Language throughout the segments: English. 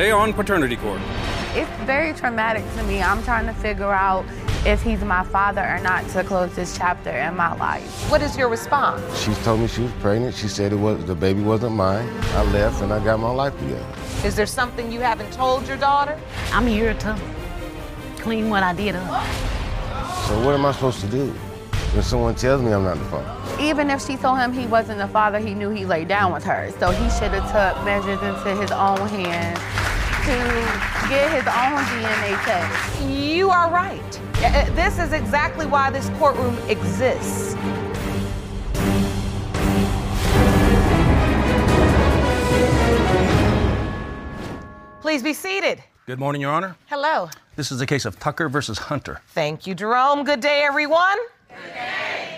Today on Paternity Court. It's very traumatic to me. I'm trying to figure out if he's my father or not to close this chapter in my life. What is your response? She told me she was pregnant. She said it was the baby wasn't mine. I left and I got my life together. Is there something you haven't told your daughter? I'm here to clean what I did up. So what am I supposed to do when someone tells me I'm not the father? Even if she told him he wasn't the father, he knew he laid down with her. So he should have took measures into his own hands to get his own DNA test. You are right. Uh, uh, This is exactly why this courtroom exists. Please be seated. Good morning, Your Honor. Hello. This is the case of Tucker versus Hunter. Thank you, Jerome. Good day, everyone.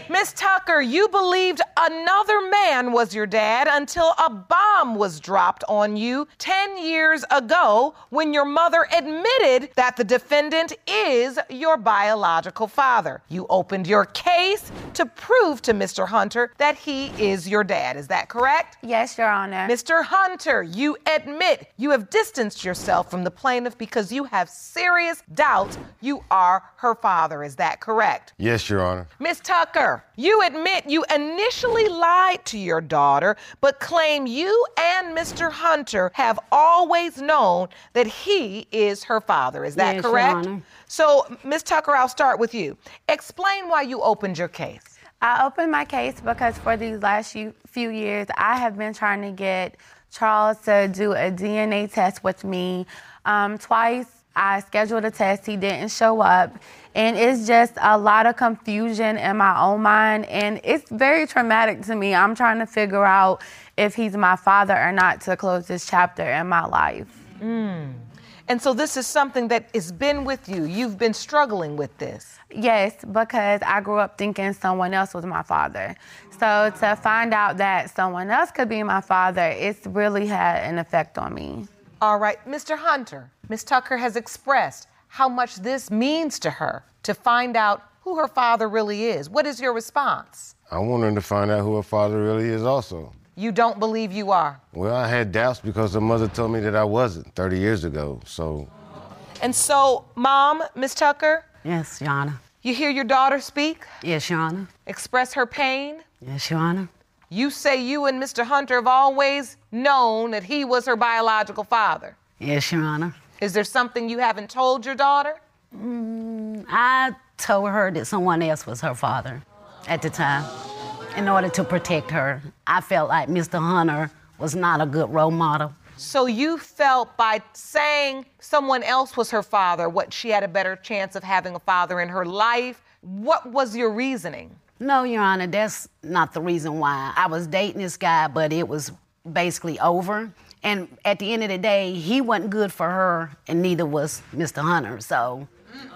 Miss Tucker, you believed another man was your dad until a bomb was dropped on you 10 years ago when your mother admitted that the defendant is your biological father. You opened your case to prove to Mr. Hunter that he is your dad. Is that correct? Yes, Your Honor. Mr. Hunter, you admit you have distanced yourself from the plaintiff because you have serious doubts you are her father. Is that correct? Yes, Your Honor. Miss Tucker, you admit you initially lied to your daughter, but claim you and Mr. Hunter have always known that he is her father. Is that Yes, Your correct? Honor. So, Miss Tucker, I'll start with you. Explain why you opened your case. I opened my case because for these last few years, I have been trying to get Charles to do a DNA test with me. Um, twice I scheduled a test, he didn't show up. And it's just a lot of confusion in my own mind. And it's very traumatic to me. I'm trying to figure out if he's my father or not to close this chapter in my life. And so, this is something that has been with you. You've been struggling with this. Yes, because I grew up thinking someone else was my father. So to find out that someone else could be my father, it's really had an effect on me. All right, Mr. Hunter, Miss Tucker has expressed how much this means to her to find out who her father really is. What is your response? I want her to find out who her father really is also. You don't believe you are. Well, I had doubts because her mother told me that I wasn't 30 years ago. So And so, Mom, Miss Tucker, Yes, Your Honor. you hear your daughter speak, Yes, Your Honor. express her pain. Yes, Your Honor. You say you and Mr. Hunter have always known that he was her biological father. Yes, Your Honor. Is there something you haven't told your daughter? Mm, I told her that someone else was her father at the time in order to protect her. I felt like Mr. Hunter was not a good role model. So you felt by saying someone else was her father, what she had a better chance of having a father in her life. What was your reasoning? No, Your Honor, that's not the reason why. I was dating this guy, but it was basically over. And at the end of the day, he wasn't good for her, and neither was Mr. Hunter. So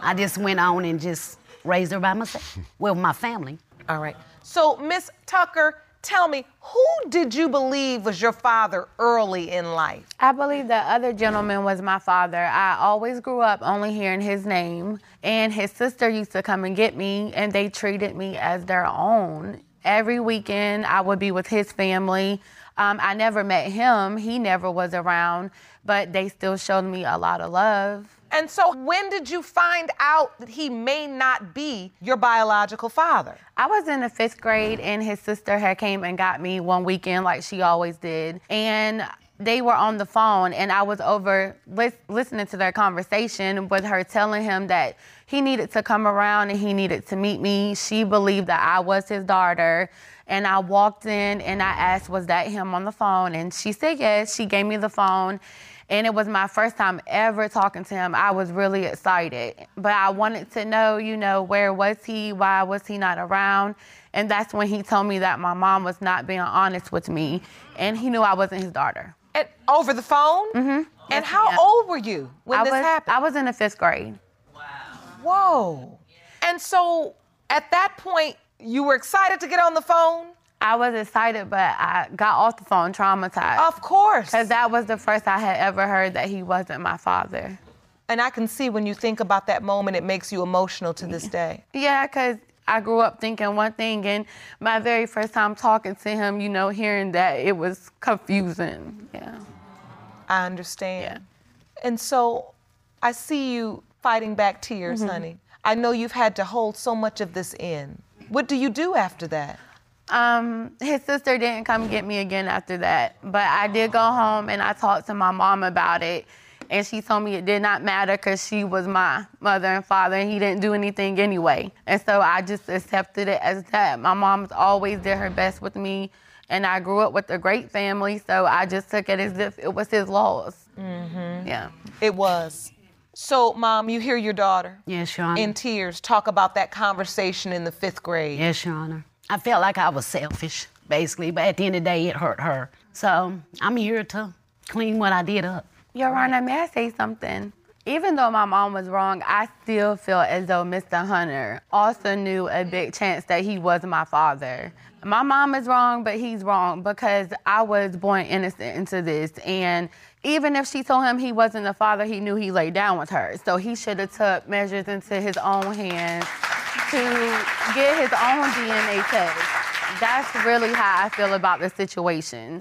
I just went on and just raised her by myself, well, my family. All right. So, Miss Tucker, tell me, who did you believe was your father early in life? I believe the other gentleman was my father. I always grew up only hearing his name, and his sister used to come and get me, and they treated me as their own. Every weekend, I would be with his family. Um, I never met him, he never was around, but they still showed me a lot of love. And so, when did you find out that he may not be your biological father? I was in the fifth grade, and his sister had came and got me one weekend, like she always did. And they were on the phone, and I was over lis- listening to their conversation with her telling him that he needed to come around and he needed to meet me. She believed that I was his daughter. And I walked in and I asked, Was that him on the phone? And she said yes. She gave me the phone. And it was my first time ever talking to him. I was really excited. But I wanted to know, you know, where was he? Why was he not around? And that's when he told me that my mom was not being honest with me. And he knew I wasn't his daughter. And over the phone? Mm-hmm. And Yes, how old were you when I this was, happened? I was in the fifth grade. Wow. Whoa. And so at that point, you were excited to get on the phone? I was excited, but I got off the phone traumatized. Of course. Because that was the first I had ever heard that he wasn't my father. And I can see when you think about that moment, it makes you emotional to this day. Yeah, because I grew up thinking one thing, and my very first time talking to him, you know, hearing that, it was confusing. Yeah. I understand. Yeah. And so I see you fighting back tears, Mm-hmm. honey. I know you've had to hold so much of this in. What do you do after that? Um, his sister didn't come get me again after that, but I did go home and I talked to my mom about it, and she told me it did not matter because she was my mother and father, and he didn't do anything anyway. And so I just accepted it as that. My mom's always did her best with me, and I grew up with a great family, so I just took it as if it was his loss. Mm-hmm. Yeah. It was. So, Mom, you hear your daughter Yes, Your Honor. in tears talk about that conversation in the fifth grade. Yes, Your Honor. I felt like I was selfish, basically, but at the end of the day, it hurt her. So I'm here to clean what I did up. Your Honor, may I say something? Even though my mom was wrong, I still feel as though Mr. Hunter also knew a big chance that he was my father. My mom is wrong, but he's wrong because I was born innocent into this. And even if she told him he wasn't the father, he knew he laid down with her. So he should have took measures into his own hands to get his own DNA test. That's really how I feel about the situation.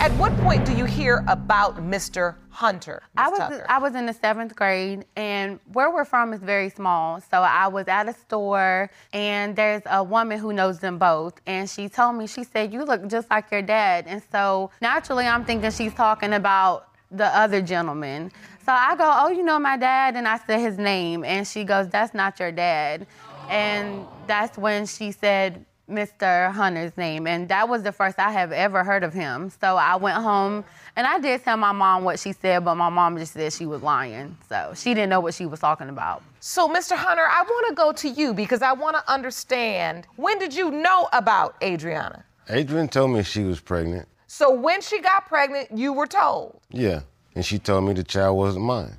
At what point do you hear about Mr. Hunter? Ms. I was Tucker? I was in the seventh grade, and where we're from is very small. So I was at a store, and there's a woman who knows them both, and she told me she said you look just like your dad, and so naturally I'm thinking she's talking about the other gentleman. So I go, oh, you know my dad, and I said his name, and she goes, that's not your dad, and that's when she said. Mr. Hunter's name, and that was the first I have ever heard of him. So I went home and I did tell my mom what she said, but my mom just said she was lying. So she didn't know what she was talking about. So, Mr. Hunter, I want to go to you because I want to understand when did you know about Adriana? Adrian told me she was pregnant. So, when she got pregnant, you were told. Yeah. And she told me the child wasn't mine.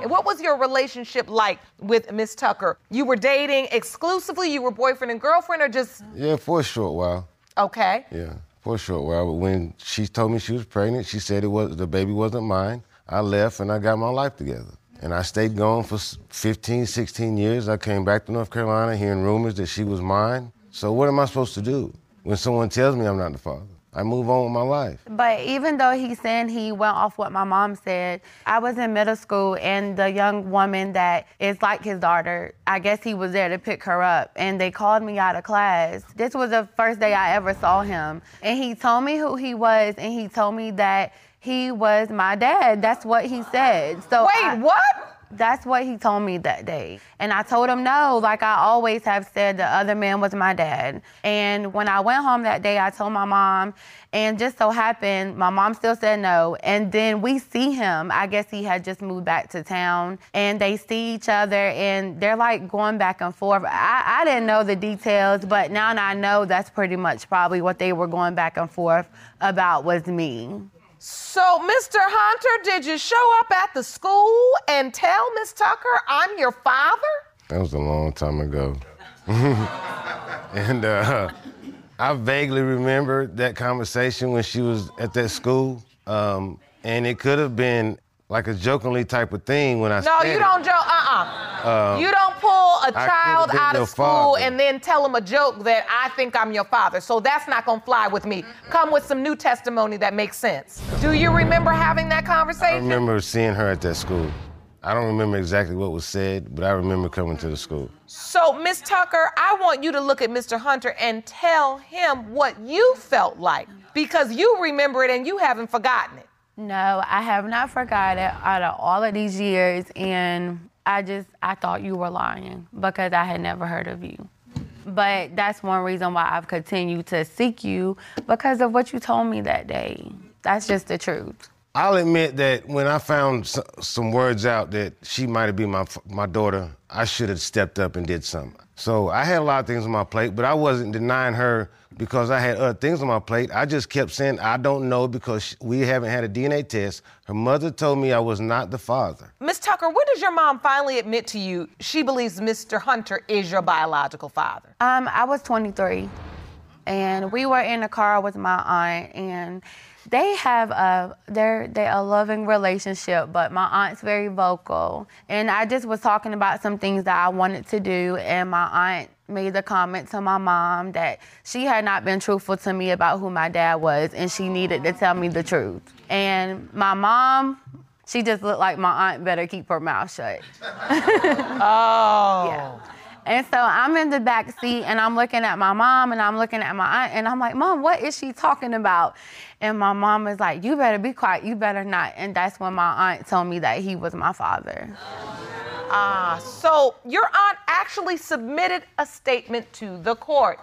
And what was your relationship like with Miss Tucker? You were dating exclusively, you were boyfriend and girlfriend, or just Yeah, for a short while. okay? Yeah, for a short while. But when she told me she was pregnant, she said it was the baby wasn't mine. I left and I got my life together. And I stayed gone for 15, 16 years. I came back to North Carolina hearing rumors that she was mine. So what am I supposed to do when someone tells me I'm not the father? I move on with my life. But even though he's saying he went off what my mom said, I was in middle school and the young woman that is like his daughter, I guess he was there to pick her up and they called me out of class. This was the first day I ever saw him. And he told me who he was and he told me that he was my dad. That's what he said. So Wait, I- what? That's what he told me that day. And I told him no, like I always have said, the other man was my dad. And when I went home that day, I told my mom, and just so happened, my mom still said no. And then we see him. I guess he had just moved back to town, and they see each other, and they're like going back and forth. I, I didn't know the details, but now I know that's pretty much probably what they were going back and forth about was me. So, Mr. Hunter, did you show up at the school and tell Miss Tucker I'm your father? That was a long time ago. and uh, I vaguely remember that conversation when she was at that school. Um, and it could have been like a jokingly type of thing when I. No, you don't joke. Uh-uh. Um, you don't pull a child out of school father. and then tell him a joke that I think I'm your father. So that's not gonna fly with me. Come with some new testimony that makes sense. Do you remember having that conversation? I remember seeing her at that school. I don't remember exactly what was said, but I remember coming to the school. So, Miss Tucker, I want you to look at Mr. Hunter and tell him what you felt like because you remember it and you haven't forgotten it. No, I have not forgotten out of all of these years, and I just I thought you were lying because I had never heard of you. But that's one reason why I've continued to seek you because of what you told me that day. That's just the truth. I'll admit that when I found some words out that she might be my my daughter, I should have stepped up and did something. So I had a lot of things on my plate, but I wasn't denying her because I had other things on my plate. I just kept saying I don't know because we haven't had a DNA test. Her mother told me I was not the father. Miss Tucker, when does your mom finally admit to you she believes Mr. Hunter is your biological father? Um, I was 23, and we were in a car with my aunt, and they have a they're they a loving relationship, but my aunt's very vocal, and I just was talking about some things that I wanted to do, and my aunt made the comment to my mom that she had not been truthful to me about who my dad was, and she needed to tell me the truth. And my mom, she just looked like my aunt better keep her mouth shut. Oh. Yeah. And so I'm in the back seat and I'm looking at my mom and I'm looking at my aunt and I'm like, Mom, what is she talking about? And my mom is like, You better be quiet, you better not. And that's when my aunt told me that he was my father. Ah, so your aunt actually submitted a statement to the court.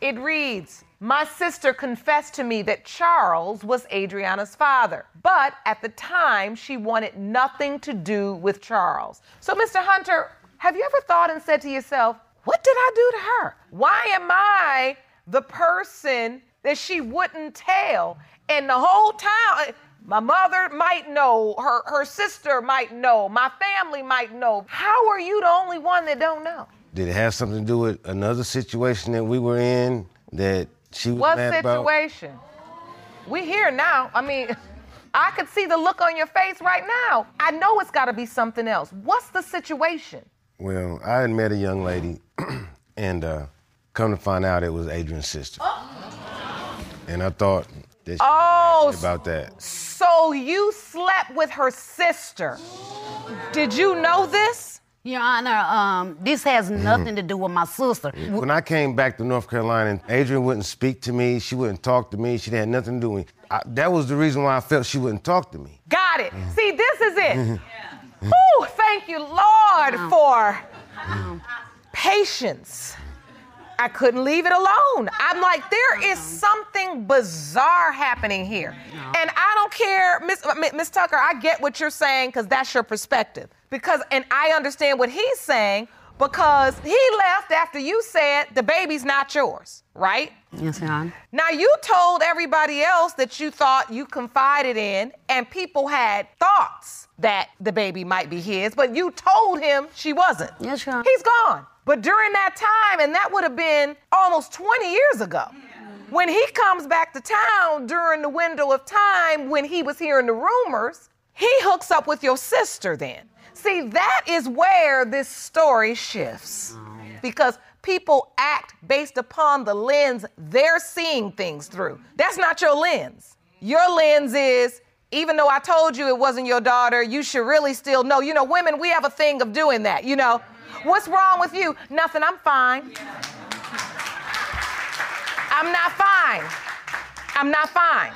It reads My sister confessed to me that Charles was Adriana's father, but at the time she wanted nothing to do with Charles. So, Mr. Hunter, have you ever thought and said to yourself, What did I do to her? Why am I the person that she wouldn't tell? And the whole town, my mother might know, her, her sister might know, my family might know. How are you the only one that don't know? Did it have something to do with another situation that we were in that she was What mad about? situation? We here now. I mean, I could see the look on your face right now. I know it's got to be something else. What's the situation? Well, I had met a young lady, and uh, come to find out it was Adrian's sister. And I thought that she Oh, about that. So you slept with her sister. Did you know this? Your Honor, um, this has nothing to do with my sister. When I came back to North Carolina, Adrian wouldn't speak to me. She wouldn't talk to me. She had nothing to do with me. I, that was the reason why I felt she wouldn't talk to me. Got it. See, this is it. Whew, thank you, Lord, for patience. I couldn't leave it alone. I'm like, there is something bizarre happening here. And I don't care, Miss, uh, Miss Tucker, I get what you're saying because that's your perspective. Because, and I understand what he's saying because he left after you said the baby's not yours, right? Yes, Honor. Now, you told everybody else that you thought you confided in, and people had thoughts that the baby might be his, but you told him she wasn't. Yes, Honor. He's gone. But during that time, and that would have been almost 20 years ago, when he comes back to town during the window of time when he was hearing the rumors, he hooks up with your sister then. See, that is where this story shifts. Because people act based upon the lens they're seeing things through. That's not your lens. Your lens is, even though I told you it wasn't your daughter, you should really still know. You know, women, we have a thing of doing that, you know. What's wrong with you? Nothing, I'm fine. I'm not fine. I'm not fine.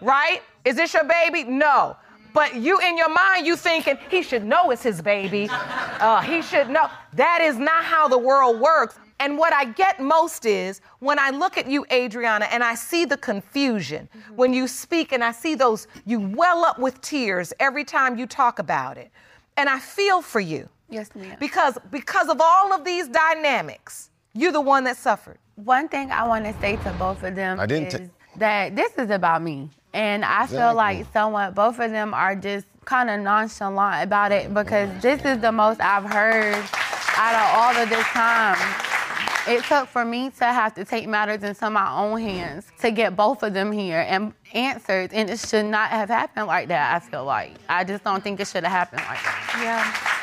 Right? Is this your baby? No. But you in your mind, you thinking he should know it's his baby. Uh, he should know. That is not how the world works. And what I get most is when I look at you, Adriana, and I see the confusion when you speak, and I see those, you well up with tears every time you talk about it. And I feel for you. Yes, ma'am. Because because of all of these dynamics, you're the one that suffered. One thing I want to say to both of them I didn't is ta- that this is about me. And I feel like somewhat both of them are just kind of nonchalant about it because this is the most I've heard out of all of this time. It took for me to have to take matters into my own hands to get both of them here and answers. And it should not have happened like that, I feel like. I just don't think it should have happened like that.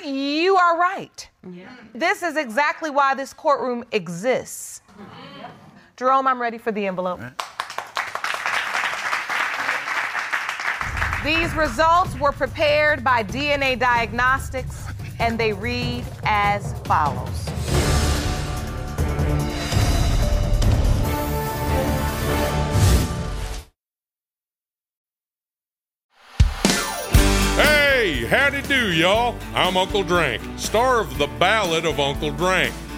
Yeah. you are right. Yeah. This is exactly why this courtroom exists. Jerome, I'm ready for the envelope. These results were prepared by DNA Diagnostics and they read as follows. Hey, howdy do, y'all. I'm Uncle Drank, star of The Ballad of Uncle Drank.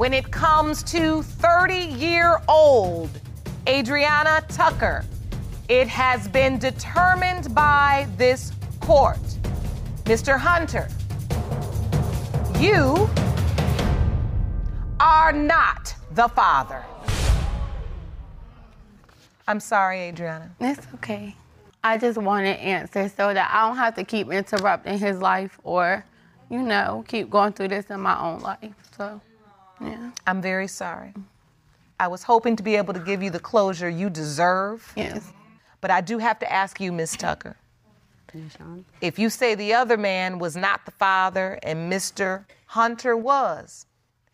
when it comes to 30 year old Adriana Tucker, it has been determined by this court. Mr. Hunter, you are not the father. I'm sorry, Adriana. It's okay. I just want an answer so that I don't have to keep interrupting his life or, you know, keep going through this in my own life. So, yeah. I'm very sorry. I was hoping to be able to give you the closure you deserve. Yes. But I do have to ask you, Miss Tucker. If you say the other man was not the father and Mr. Hunter was,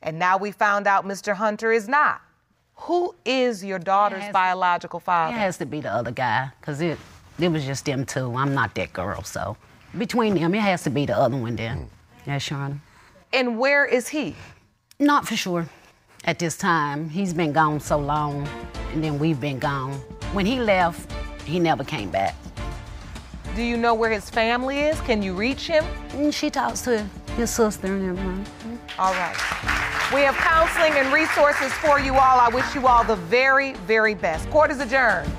and now we found out Mr. Hunter is not, who is your daughter's Yes. biological It father? has to be the other guy, because it, it was just them two. I'm not that girl, so between them, it has to be the other one then. Hmm. Yes, Your Honor. And where is he? Not for sure at this time. He's been gone so long, and then we've been gone. When he left, he never came back. Do you know where his family is? Can you reach him? And she talks to his sister and everyone. All right. We have counseling and resources for you all. I wish you all the very, very best. Court is adjourned.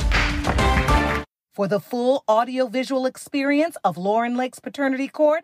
For the full audiovisual experience of Lauren Lake's Paternity Court,